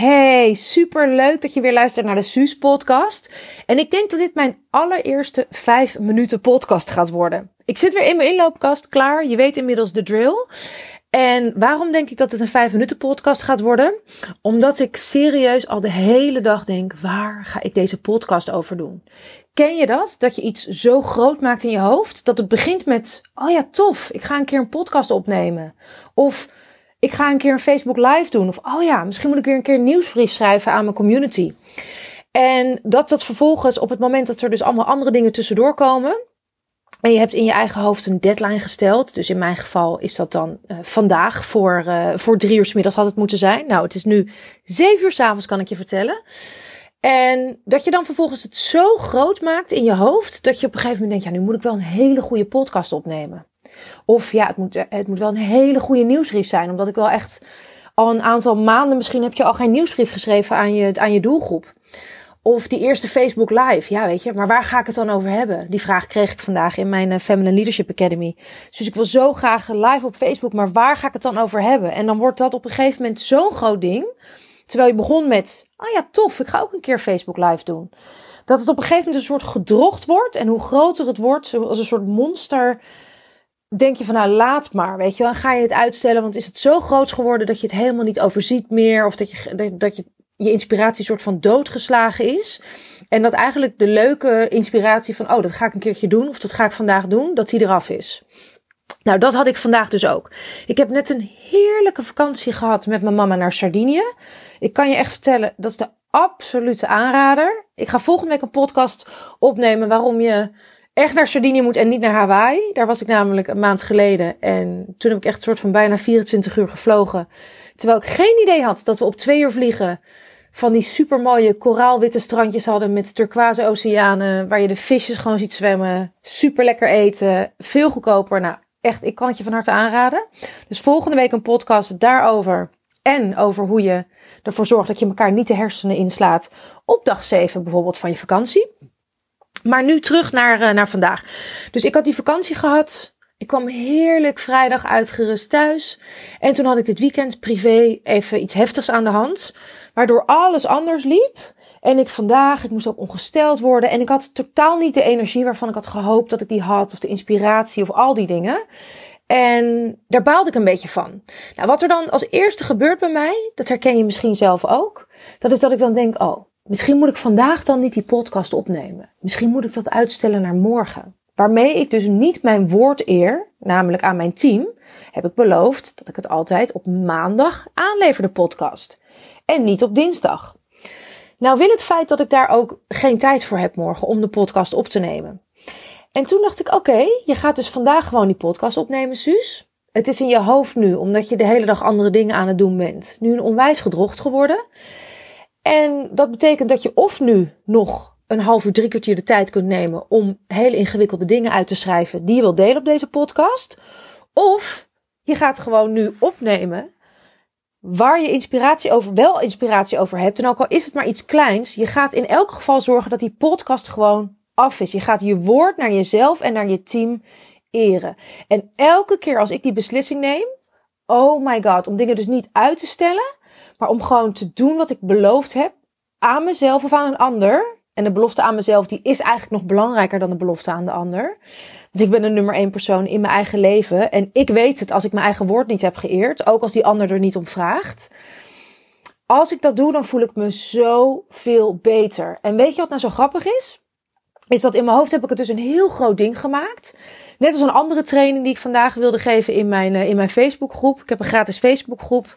Hey, super leuk dat je weer luistert naar de Suus podcast. En ik denk dat dit mijn allereerste 5 minuten podcast gaat worden. Ik zit weer in mijn inloopkast klaar. Je weet inmiddels de drill. En waarom denk ik dat het een 5 minuten podcast gaat worden? Omdat ik serieus al de hele dag denk, waar ga ik deze podcast over doen? Ken je dat? Dat je iets zo groot maakt in je hoofd dat het begint met, oh ja, tof, ik ga een keer een podcast opnemen. Of ik ga een keer een Facebook live doen. Of oh ja, misschien moet ik weer een keer een nieuwsbrief schrijven aan mijn community. En dat dat vervolgens op het moment dat er dus allemaal andere dingen tussendoor komen. En je hebt in je eigen hoofd een deadline gesteld. Dus in mijn geval is dat dan uh, vandaag voor, uh, voor drie uur s middags had het moeten zijn. Nou, het is nu zeven uur s avonds kan ik je vertellen. En dat je dan vervolgens het zo groot maakt in je hoofd. Dat je op een gegeven moment denkt, ja, nu moet ik wel een hele goede podcast opnemen. Of ja, het moet, het moet wel een hele goede nieuwsbrief zijn. Omdat ik wel echt al een aantal maanden, misschien heb je al geen nieuwsbrief geschreven aan je, aan je doelgroep. Of die eerste Facebook Live. Ja, weet je, maar waar ga ik het dan over hebben? Die vraag kreeg ik vandaag in mijn uh, Feminine Leadership Academy. Dus ik wil zo graag live op Facebook, maar waar ga ik het dan over hebben? En dan wordt dat op een gegeven moment zo'n groot ding. Terwijl je begon met, oh ja, tof, ik ga ook een keer Facebook Live doen. Dat het op een gegeven moment een soort gedrocht wordt. En hoe groter het wordt, als een soort monster denk je van nou laat maar, weet je wel. ga je het uitstellen, want is het zo groot geworden dat je het helemaal niet overziet meer. Of dat je, dat, dat je, je inspiratie soort van doodgeslagen is. En dat eigenlijk de leuke inspiratie van, oh dat ga ik een keertje doen. Of dat ga ik vandaag doen, dat die eraf is. Nou, dat had ik vandaag dus ook. Ik heb net een heerlijke vakantie gehad met mijn mama naar Sardinië. Ik kan je echt vertellen, dat is de absolute aanrader. Ik ga volgende week een podcast opnemen waarom je echt naar Sardinië moet en niet naar Hawaii. Daar was ik namelijk een maand geleden. En toen heb ik echt een soort van bijna 24 uur gevlogen. Terwijl ik geen idee had dat we op twee uur vliegen van die supermooie koraalwitte strandjes hadden met turquoise oceanen. Waar je de visjes gewoon ziet zwemmen. Super lekker eten. Veel goedkoper. Nou, echt, ik kan het je van harte aanraden. Dus volgende week een podcast daarover. En over hoe je ervoor zorgt dat je elkaar niet de hersenen inslaat op dag 7 bijvoorbeeld van je vakantie. Maar nu terug naar, uh, naar vandaag. Dus ik had die vakantie gehad. Ik kwam heerlijk vrijdag uitgerust thuis. En toen had ik dit weekend privé even iets heftigs aan de hand. Waardoor alles anders liep. En ik vandaag, ik moest ook ongesteld worden. En ik had totaal niet de energie waarvan ik had gehoopt dat ik die had. Of de inspiratie of al die dingen. En daar baalde ik een beetje van. Nou, wat er dan als eerste gebeurt bij mij, dat herken je misschien zelf ook. Dat is dat ik dan denk, oh, Misschien moet ik vandaag dan niet die podcast opnemen. Misschien moet ik dat uitstellen naar morgen. Waarmee ik dus niet mijn woord eer, namelijk aan mijn team, heb ik beloofd dat ik het altijd op maandag aanlever, de podcast. En niet op dinsdag. Nou wil het feit dat ik daar ook geen tijd voor heb morgen om de podcast op te nemen. En toen dacht ik, oké, je gaat dus vandaag gewoon die podcast opnemen, Suus. Het is in je hoofd nu, omdat je de hele dag andere dingen aan het doen bent. Nu een onwijs gedrocht geworden. En dat betekent dat je of nu nog een half uur, drie kwartier de tijd kunt nemen om hele ingewikkelde dingen uit te schrijven die je wilt delen op deze podcast. Of je gaat gewoon nu opnemen waar je inspiratie over, wel inspiratie over hebt. En ook al is het maar iets kleins, je gaat in elk geval zorgen dat die podcast gewoon af is. Je gaat je woord naar jezelf en naar je team eren. En elke keer als ik die beslissing neem, oh my god, om dingen dus niet uit te stellen, maar om gewoon te doen wat ik beloofd heb aan mezelf of aan een ander. En de belofte aan mezelf, die is eigenlijk nog belangrijker dan de belofte aan de ander. Want ik ben de nummer één persoon in mijn eigen leven. En ik weet het als ik mijn eigen woord niet heb geëerd. Ook als die ander er niet om vraagt. Als ik dat doe, dan voel ik me zo veel beter. En weet je wat nou zo grappig is? Is dat in mijn hoofd heb ik het dus een heel groot ding gemaakt. Net als een andere training die ik vandaag wilde geven in mijn, eh, in mijn Facebookgroep. Ik heb een gratis Facebookgroep.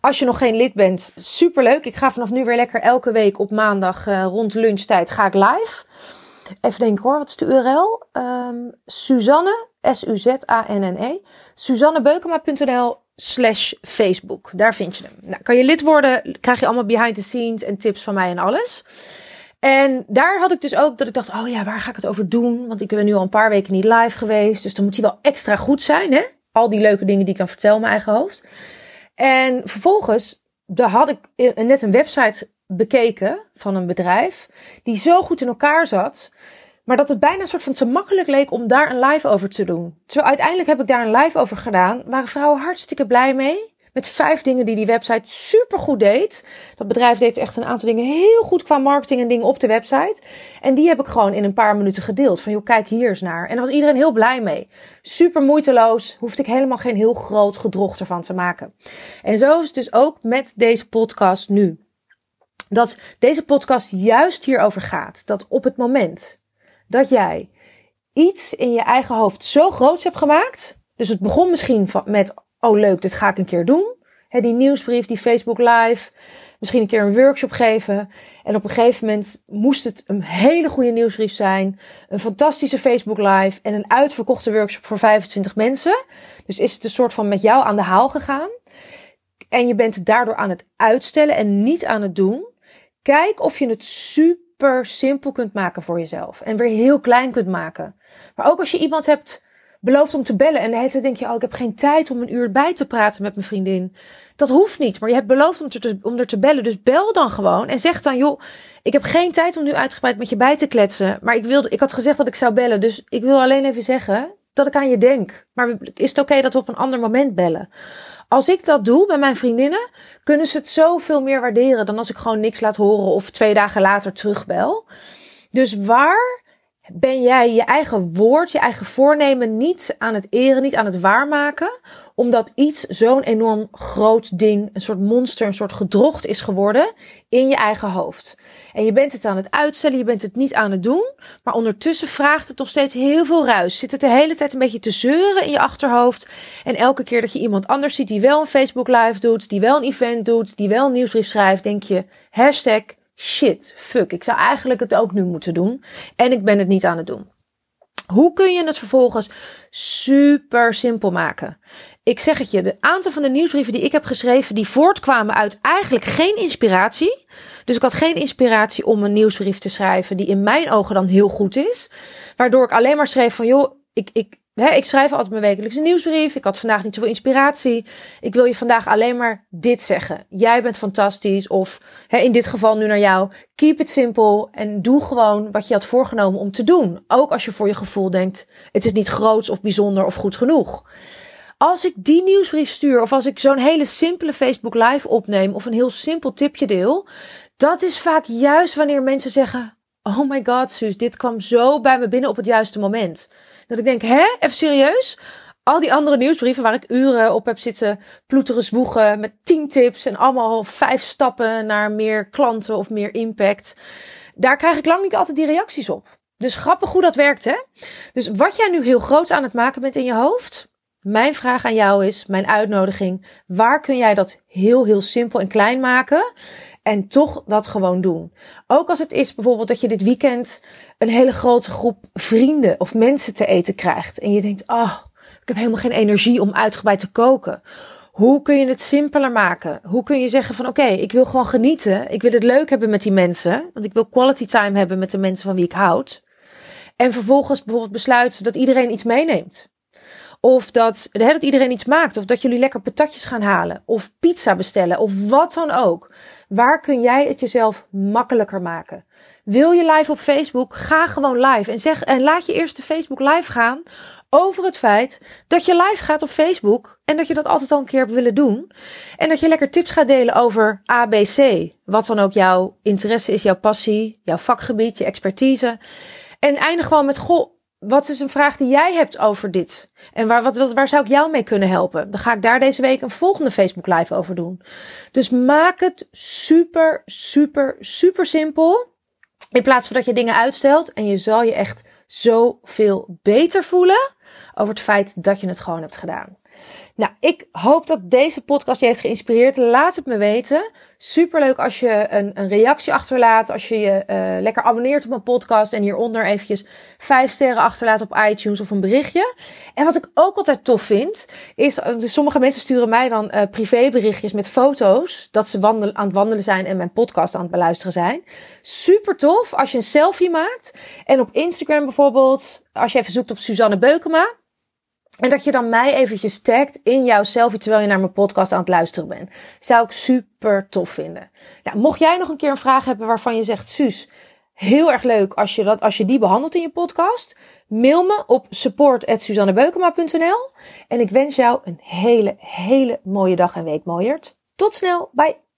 Als je nog geen lid bent, superleuk. Ik ga vanaf nu weer lekker elke week op maandag uh, rond lunchtijd ga ik live. Even denken hoor, wat is de URL? Um, Suzanne, S-U-Z-A-N-N-E. SuzanneBeukema.nl slash Facebook. Daar vind je hem. Nou, kan je lid worden, krijg je allemaal behind the scenes en tips van mij en alles. En daar had ik dus ook dat ik dacht, oh ja, waar ga ik het over doen? Want ik ben nu al een paar weken niet live geweest. Dus dan moet hij wel extra goed zijn, hè? Al die leuke dingen die ik dan vertel in mijn eigen hoofd. En vervolgens, daar had ik net een website bekeken van een bedrijf die zo goed in elkaar zat. Maar dat het bijna een soort van te makkelijk leek om daar een live over te doen. Terwijl uiteindelijk heb ik daar een live over gedaan. Waren vrouwen hartstikke blij mee. Met vijf dingen die die website super goed deed. Dat bedrijf deed echt een aantal dingen heel goed qua marketing en dingen op de website. En die heb ik gewoon in een paar minuten gedeeld. Van joh, kijk hier eens naar. En daar was iedereen heel blij mee. Super moeiteloos. Hoefde ik helemaal geen heel groot gedrocht ervan te maken. En zo is het dus ook met deze podcast nu. Dat deze podcast juist hierover gaat. Dat op het moment dat jij iets in je eigen hoofd zo groot hebt gemaakt. Dus het begon misschien met, oh leuk, dit ga ik een keer doen. Die nieuwsbrief, die Facebook Live. Misschien een keer een workshop geven. En op een gegeven moment moest het een hele goede nieuwsbrief zijn. Een fantastische Facebook Live. En een uitverkochte workshop voor 25 mensen. Dus is het een soort van met jou aan de haal gegaan. En je bent daardoor aan het uitstellen en niet aan het doen. Kijk of je het super simpel kunt maken voor jezelf. En weer heel klein kunt maken. Maar ook als je iemand hebt beloofd om te bellen. En de hele tijd denk je, oh, ik heb geen tijd om een uur bij te praten met mijn vriendin. Dat hoeft niet. Maar je hebt beloofd om, te, om er te bellen. Dus bel dan gewoon. En zeg dan, joh, ik heb geen tijd om nu uitgebreid met je bij te kletsen. Maar ik wilde, ik had gezegd dat ik zou bellen. Dus ik wil alleen even zeggen dat ik aan je denk. Maar is het oké dat we op een ander moment bellen? Als ik dat doe bij mijn vriendinnen, kunnen ze het zoveel meer waarderen dan als ik gewoon niks laat horen of twee dagen later terugbel. Dus waar ben jij je eigen woord, je eigen voornemen niet aan het eren, niet aan het waarmaken, omdat iets zo'n enorm groot ding, een soort monster, een soort gedrocht is geworden in je eigen hoofd. En je bent het aan het uitstellen, je bent het niet aan het doen, maar ondertussen vraagt het nog steeds heel veel ruis. Zit het de hele tijd een beetje te zeuren in je achterhoofd en elke keer dat je iemand anders ziet die wel een Facebook live doet, die wel een event doet, die wel een nieuwsbrief schrijft, denk je hashtag shit, fuck, ik zou eigenlijk het ook nu moeten doen. En ik ben het niet aan het doen. Hoe kun je het vervolgens super simpel maken? Ik zeg het je, de aantal van de nieuwsbrieven die ik heb geschreven, die voortkwamen uit eigenlijk geen inspiratie. Dus ik had geen inspiratie om een nieuwsbrief te schrijven die in mijn ogen dan heel goed is. Waardoor ik alleen maar schreef van, joh, ik, ik, ik schrijf altijd mijn wekelijkse nieuwsbrief. Ik had vandaag niet zoveel inspiratie. Ik wil je vandaag alleen maar dit zeggen. Jij bent fantastisch. Of in dit geval nu naar jou. Keep it simple. En doe gewoon wat je had voorgenomen om te doen. Ook als je voor je gevoel denkt: het is niet groots of bijzonder of goed genoeg. Als ik die nieuwsbrief stuur, of als ik zo'n hele simpele Facebook Live opneem, of een heel simpel tipje deel, dat is vaak juist wanneer mensen zeggen: Oh my god, Suus, dit kwam zo bij me binnen op het juiste moment. Dat ik denk, hè, even serieus? Al die andere nieuwsbrieven waar ik uren op heb zitten ploeteren zwoegen met tien tips en allemaal vijf stappen naar meer klanten of meer impact. Daar krijg ik lang niet altijd die reacties op. Dus grappig hoe dat werkt, hè? Dus wat jij nu heel groot aan het maken bent in je hoofd, mijn vraag aan jou is, mijn uitnodiging, waar kun jij dat heel, heel simpel en klein maken? En toch dat gewoon doen. Ook als het is bijvoorbeeld dat je dit weekend een hele grote groep vrienden of mensen te eten krijgt. En je denkt, oh, ik heb helemaal geen energie om uitgebreid te koken. Hoe kun je het simpeler maken? Hoe kun je zeggen van oké, ik wil gewoon genieten. Ik wil het leuk hebben met die mensen. Want ik wil quality time hebben met de mensen van wie ik houd. En vervolgens bijvoorbeeld besluiten dat iedereen iets meeneemt. Of dat, dat iedereen iets maakt. Of dat jullie lekker patatjes gaan halen. Of pizza bestellen. Of wat dan ook. Waar kun jij het jezelf makkelijker maken? Wil je live op Facebook? Ga gewoon live. En, zeg, en laat je eerst de Facebook live gaan over het feit dat je live gaat op Facebook. En dat je dat altijd al een keer hebt willen doen. En dat je lekker tips gaat delen over ABC. Wat dan ook jouw interesse is, jouw passie, jouw vakgebied, je expertise. En eindig gewoon met, goh, wat is een vraag die jij hebt over dit? En waar, wat, waar zou ik jou mee kunnen helpen? Dan ga ik daar deze week een volgende Facebook Live over doen. Dus maak het super, super, super simpel. In plaats van dat je dingen uitstelt. En je zal je echt zoveel beter voelen over het feit dat je het gewoon hebt gedaan. Nou, ik hoop dat deze podcast je heeft geïnspireerd. Laat het me weten. Superleuk als je een, een reactie achterlaat. Als je je uh, lekker abonneert op mijn podcast. En hieronder eventjes vijf sterren achterlaat op iTunes of een berichtje. En wat ik ook altijd tof vind. Is, dus sommige mensen sturen mij dan uh, privéberichtjes met foto's. Dat ze aan het wandelen zijn en mijn podcast aan het beluisteren zijn. Super tof als je een selfie maakt. En op Instagram bijvoorbeeld. Als je even zoekt op Suzanne Beukema en dat je dan mij eventjes tagt in jouw selfie terwijl je naar mijn podcast aan het luisteren bent. Zou ik super tof vinden. Mocht jij nog een keer een vraag hebben waarvan je zegt, Suus, heel erg leuk als je, dat, als je die behandelt in je podcast. Mail me op support.suzannebeukema.nl En ik wens jou een hele, hele mooie dag en week, mooiert. Tot snel, bye!